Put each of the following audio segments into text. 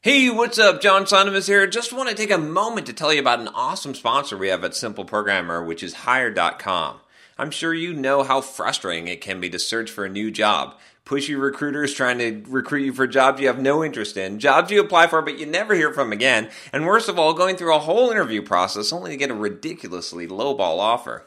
Hey, what's up? John Sonmez here. Just want to take a moment to tell you about an awesome sponsor we have at Simple Programmer, which is Hired.com. I'm sure you know how frustrating it can be to search for a new job. Pushy recruiters trying to recruit you for jobs you have no interest in, jobs you apply for but you never hear from again, and worst of all, going through a whole interview process only to get a ridiculously lowball offer.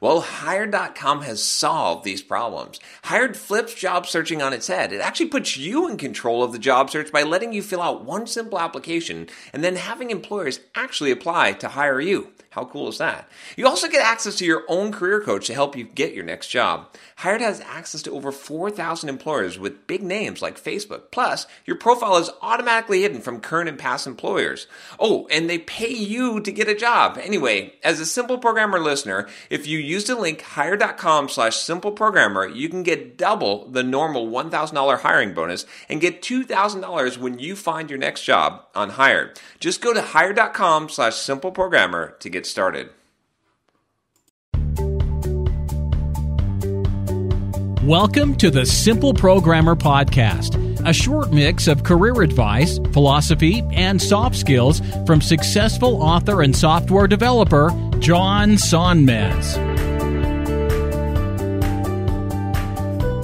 Well, Hired.com has solved these problems. Hired flips job searching on its head. It actually puts you in control of the job search by letting you fill out one simple application and then having employers actually apply to hire you. How cool is that? You also get access to your own career coach to help you get your next job. Hired has access to over 4,000 employers with big names like Facebook. Plus, your profile is automatically hidden from current and past employers. Oh, and they pay you to get a job. Anyway, as a simple programmer listener, if you use the link hired.com slash simple programmer, you can get double the normal $1,000 hiring bonus and get $2,000 when you find your next job on Hired. Just go to hired.com slash simple programmer to get started. Welcome to the Simple Programmer Podcast, a short mix of career advice, philosophy, and soft skills from successful author and software developer John Sonmez.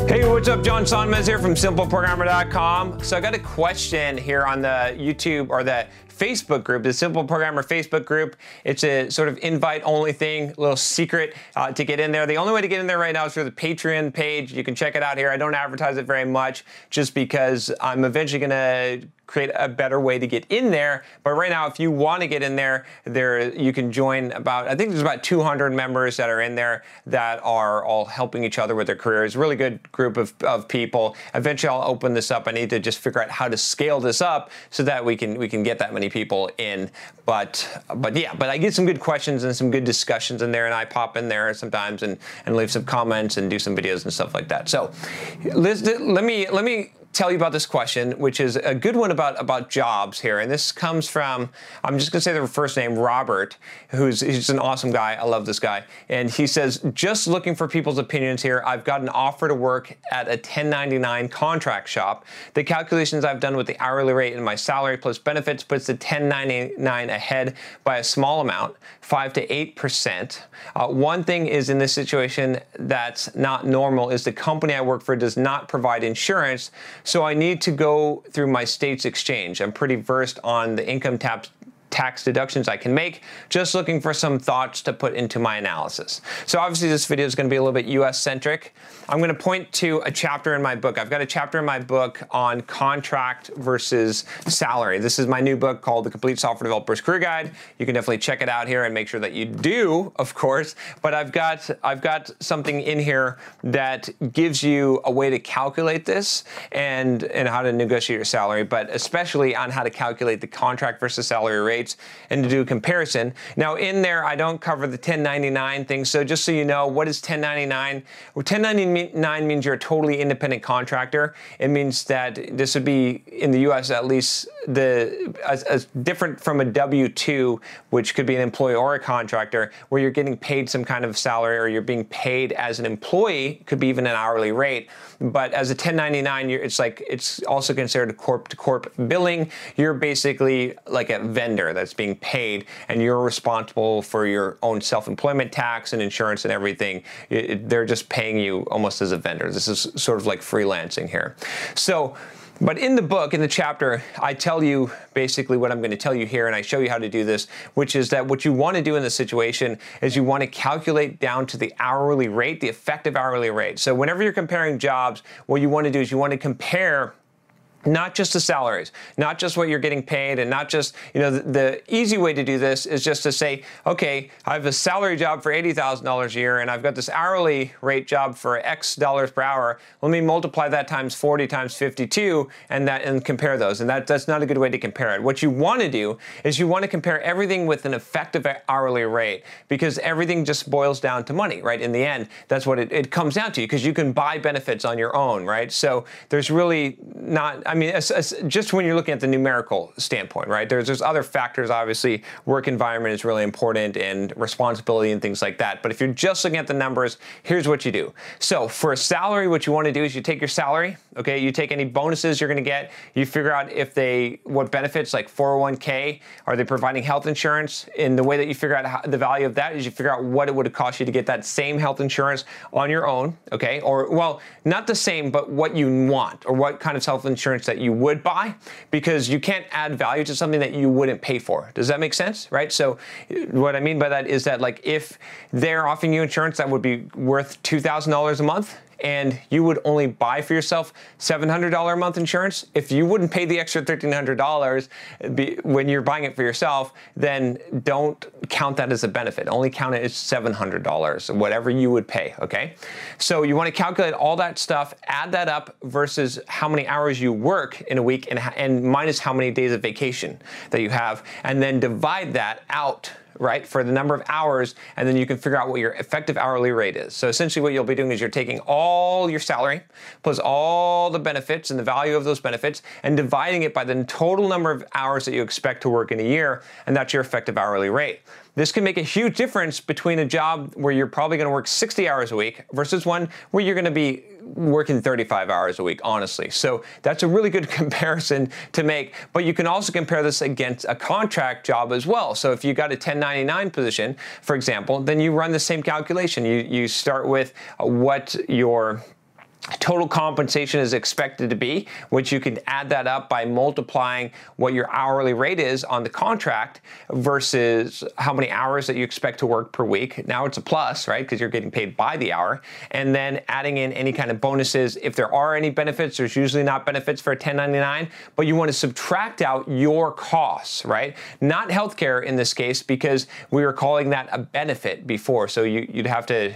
Hey, what's up? John Sonmez here from SimpleProgrammer.com. So I got a question here on the YouTube or the Facebook group, the Simple Programmer Facebook group. It's a sort of invite only thing, a little secret uh, to get in there. The only way to get in there right now is through the Patreon page. You can check it out here. I don't advertise it very much just because I'm eventually going to create a better way to get in there. But right now, if you want to get in there, there you can join about I think there's about 200 members that are in there that are all helping each other with their careers. Really good group of, of people. Eventually, I'll open this up. I need to just figure out how to scale this up so that we can we can get that many people in. But but yeah, but I get some good questions and some good discussions in there, and I pop in there sometimes and and leave some comments and do some videos and stuff like that. So let let me let me tell you about this question, which is a good one about about jobs here. And this comes from I'm just going to say the first name Robert, who's he's an awesome guy. I love this guy. And he says, just looking for people's opinions here. I've got an offer to work at a 1099 contract shop. The calculations I've done with the hourly rate and my salary plus benefits puts the 1099 ahead by a small amount, five to eight percent. Uh, one thing is in this situation that's not normal is the company I work for does not provide insurance. So I need to go through my state's exchange. I'm pretty versed on the income tax tax deductions I can make, just looking for some thoughts to put into my analysis. So obviously this video is going to be a little bit US centric. I'm going to point to a chapter in my book. I've got a chapter in my book on contract versus salary. This is my new book called The Complete Software Developer's Career Guide. You can definitely check it out here and make sure that you do, of course, but I've got I've got something in here that gives you a way to calculate this and and how to negotiate your salary, but especially on how to calculate the contract versus salary rate and to do a comparison. Now, in there, I don't cover the 1099 thing. So just so you know, what is 1099? Well, 1099 means you're a totally independent contractor. It means that this would be in the U.S. at least the as, as different from a W-2, which could be an employee or a contractor, where you're getting paid some kind of salary or you're being paid as an employee, could be even an hourly rate. But as a 1099, it's like it's also considered a corp to corp billing. You're basically like a vendor that's being paid, and you're responsible for your own self employment tax and insurance and everything. It, it, they're just paying you almost as a vendor. This is sort of like freelancing here. So, but in the book, in the chapter, I tell you basically what I'm going to tell you here, and I show you how to do this, which is that what you want to do in this situation is you want to calculate down to the hourly rate, the effective hourly rate. So whenever you're comparing jobs, what you want to do is you want to compare not just the salaries, not just what you're getting paid, and not just, you know, the, the, easy way to do this is just to say, okay, I have a salary job for $80,000 a year, and I've got this hourly rate job for X dollars per hour. Let me multiply that times 40 times 52 and that and compare those. And that, that's not a good way to compare it. What you want to do is you want to compare everything with an effective hourly rate because everything just boils down to money, right? In the end, that's what it, it comes down to because you can buy benefits on your own, right? So there's really not I mean, as, as, just when you're looking at the numerical standpoint, right? There's there's other factors. Obviously, work environment is really important, and responsibility and things like that. But if you're just looking at the numbers, here's what you do. So for a salary, what you want to do is you take your salary. Okay, you take any bonuses you're going to get. You figure out if they what benefits like 401k are they providing health insurance. And the way that you figure out how, the value of that is you figure out what it would cost you to get that same health insurance on your own. Okay, or well, not the same, but what you want or what kind of health insurance insurance that you would buy because you can't add value to something that you wouldn't pay for. Does that make sense? Right? So what I mean by that is that like if they're offering you insurance that would be worth $2,000 a month and you would only buy for yourself $700 a month insurance, if you wouldn't pay the extra $1,300 when you're buying it for yourself, then don't count that as a benefit. Only count it as $700, whatever you would pay, okay? So you want to calculate all that stuff, add that up versus how many hours you work in a week and, and minus how many days of vacation that you have, and then divide that out right, for the number of hours, and then you can figure out what your effective hourly rate is. So essentially what you'll be doing is you're taking all your salary, plus all the benefits and the value of those benefits, and dividing it by the total number of hours that you expect to work in a year, and that's your effective hourly rate. This can make a huge difference between a job where you're probably going to work 60 hours a week versus one where you're going to be working 35 hours a week, honestly. So that's a really good comparison to make. But you can also compare this against a contract job as well. So if you got a 1099 position, for example, then you run the same calculation. You, you start with what your total compensation is expected to be, which you can add that up by multiplying what your hourly rate is on the contract versus how many hours that you expect to work per week. Now it's a plus, right? Because you're getting paid by the hour. And then adding in any kind of bonuses. If there are any benefits, there's usually not benefits for a 1099, but you want to subtract out your costs, right? Not healthcare in this case because we were calling that a benefit before. So you, would have to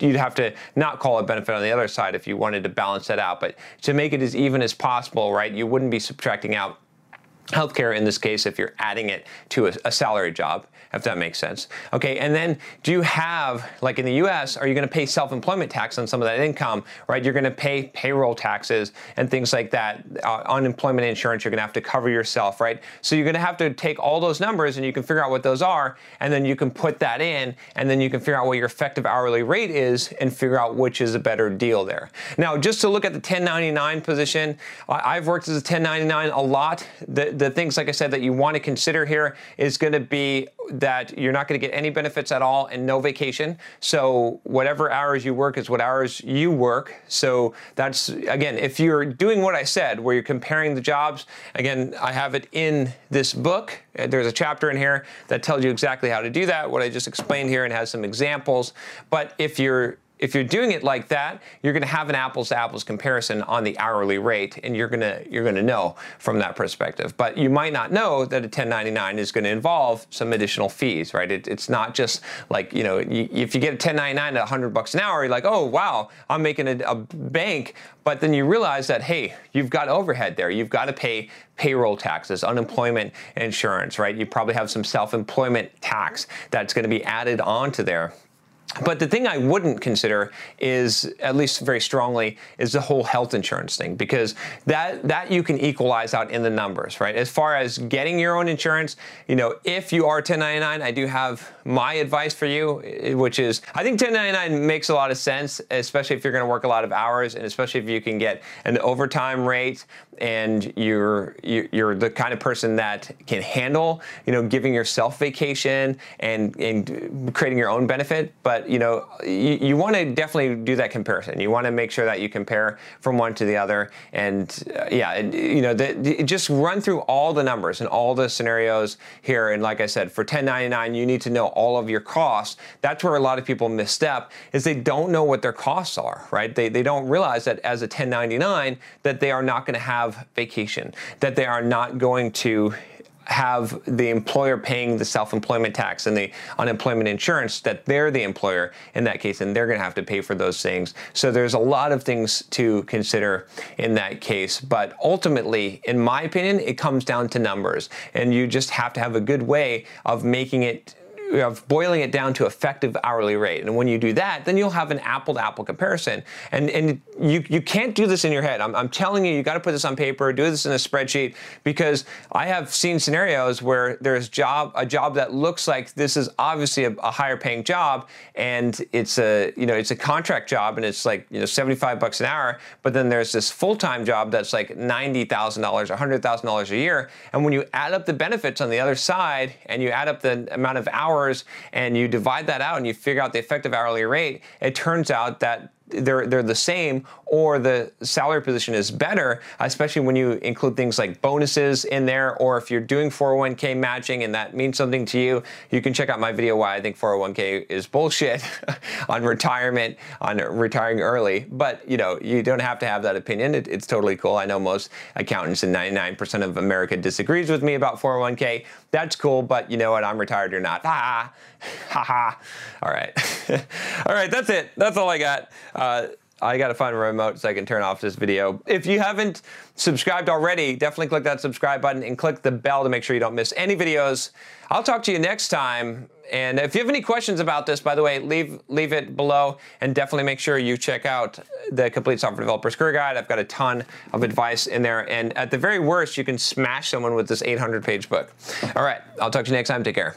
you'd have to not call it benefit on the other side if you wanted to balance that out. But to make it as even as possible, right, you wouldn't be subtracting out healthcare in this case if you're adding it to a, a, salary job if that makes sense. Okay and then do you have like in the us are you going to pay self-employment tax on some of that income right? You're going to pay payroll taxes and things like that uh, unemployment insurance you're going to have to cover yourself right? So you're going to have to take all those numbers and you can figure out what those are and then you can put that in and then you can figure out what your effective hourly rate is and figure out which is a better deal there. Now just to look at the 1099 position i've worked as a 1099 a lot. The, the things, like I said, that you want to consider here is going to be that you're not going to get any benefits at all and no vacation. So whatever hours you work is what hours you work. So that's, again, if you're doing what I said, where you're comparing the jobs, again, I have it in this book. There's a chapter in here that tells you exactly how to do that, what I just explained here and has some examples. But if you're if you're doing it like that, you're going to have an apples to apples comparison on the hourly rate, and you're going to you're going to know from that perspective. But you might not know that a 1099 is going to involve some additional fees, right? It, it's not just like you know you, if you get a 1099 at 100 bucks an hour, you're like, oh wow, I'm making a, a bank. But then you realize that hey, you've got overhead there. You've got to pay payroll taxes, unemployment insurance, right? You probably have some self-employment tax that's going to be added onto there. But the thing I wouldn't consider is, at least very strongly, is the whole health insurance thing because that that you can equalize out in the numbers, right? As far as getting your own insurance, you know, if you are 1099, I do have my advice for you, eh, which is I think 1099 makes a lot of sense, especially if you're going to work a lot of hours and especially if you can get an overtime rate and you're you're the kind of person that can handle, you know, giving yourself vacation and and creating your own benefit, but but you know, you, you want to definitely do that comparison. You want to make sure that you compare from one to the other, and uh, yeah, it, you know, the, the, just run through all the numbers and all the scenarios here. And like I said, for 1099, you need to know all of your costs. That's where a lot of people misstep is they don't know what their costs are, right? They they don't realize that as a 1099 that they are not going to have vacation, that they are not going to have the employer paying the self-employment tax and the unemployment insurance that they're the employer in that case and they're going to have to pay for those things. So there's a lot of things to consider in that case. But ultimately in my opinion it comes down to numbers. And you just have to have a good way of making it of boiling it down to effective hourly rate. And when you do that, then you'll have an apple to apple comparison. And, and you, you can't do this in your head. I'm, I'm telling you, you got to put this on paper, do this in a spreadsheet, because I have seen scenarios where there's job a job that looks like this is obviously a, a higher paying job, and it's a you know it's a contract job, and it's like you know 75 bucks an hour. But then there's this full time job that's like ninety thousand dollars, hundred thousand dollars a year. And when you add up the benefits on the other side, and you add up the amount of hours hours and you divide that out and you figure out the effective hourly rate, it turns out that they're they're the same or the salary position is better, especially when you include things like bonuses in there, or if you're doing 401k matching and that means something to you, you can check out my video why I think 401k is bullshit on retirement, on retiring early. But you know, you don't have to have that opinion. It, it's totally cool. I know most accountants and 99% of America disagrees with me about 401k. That's cool, but you know what? I'm retired. You're not. Ha ha ha. All right, all right. That's it. That's all I got. Uh, I got to find a remote so I can turn off this video. If you haven't subscribed already, definitely click that subscribe button and click the bell to make sure you don't miss any videos. I'll talk to you next time. And if you have any questions about this, by the way, leave leave it below and definitely make sure you check out the Complete Software Developer's Career Guide. I've got a ton of advice in there. And at the very worst, you can smash someone with this 800 page book. All right, I'll talk to you next time. Take care.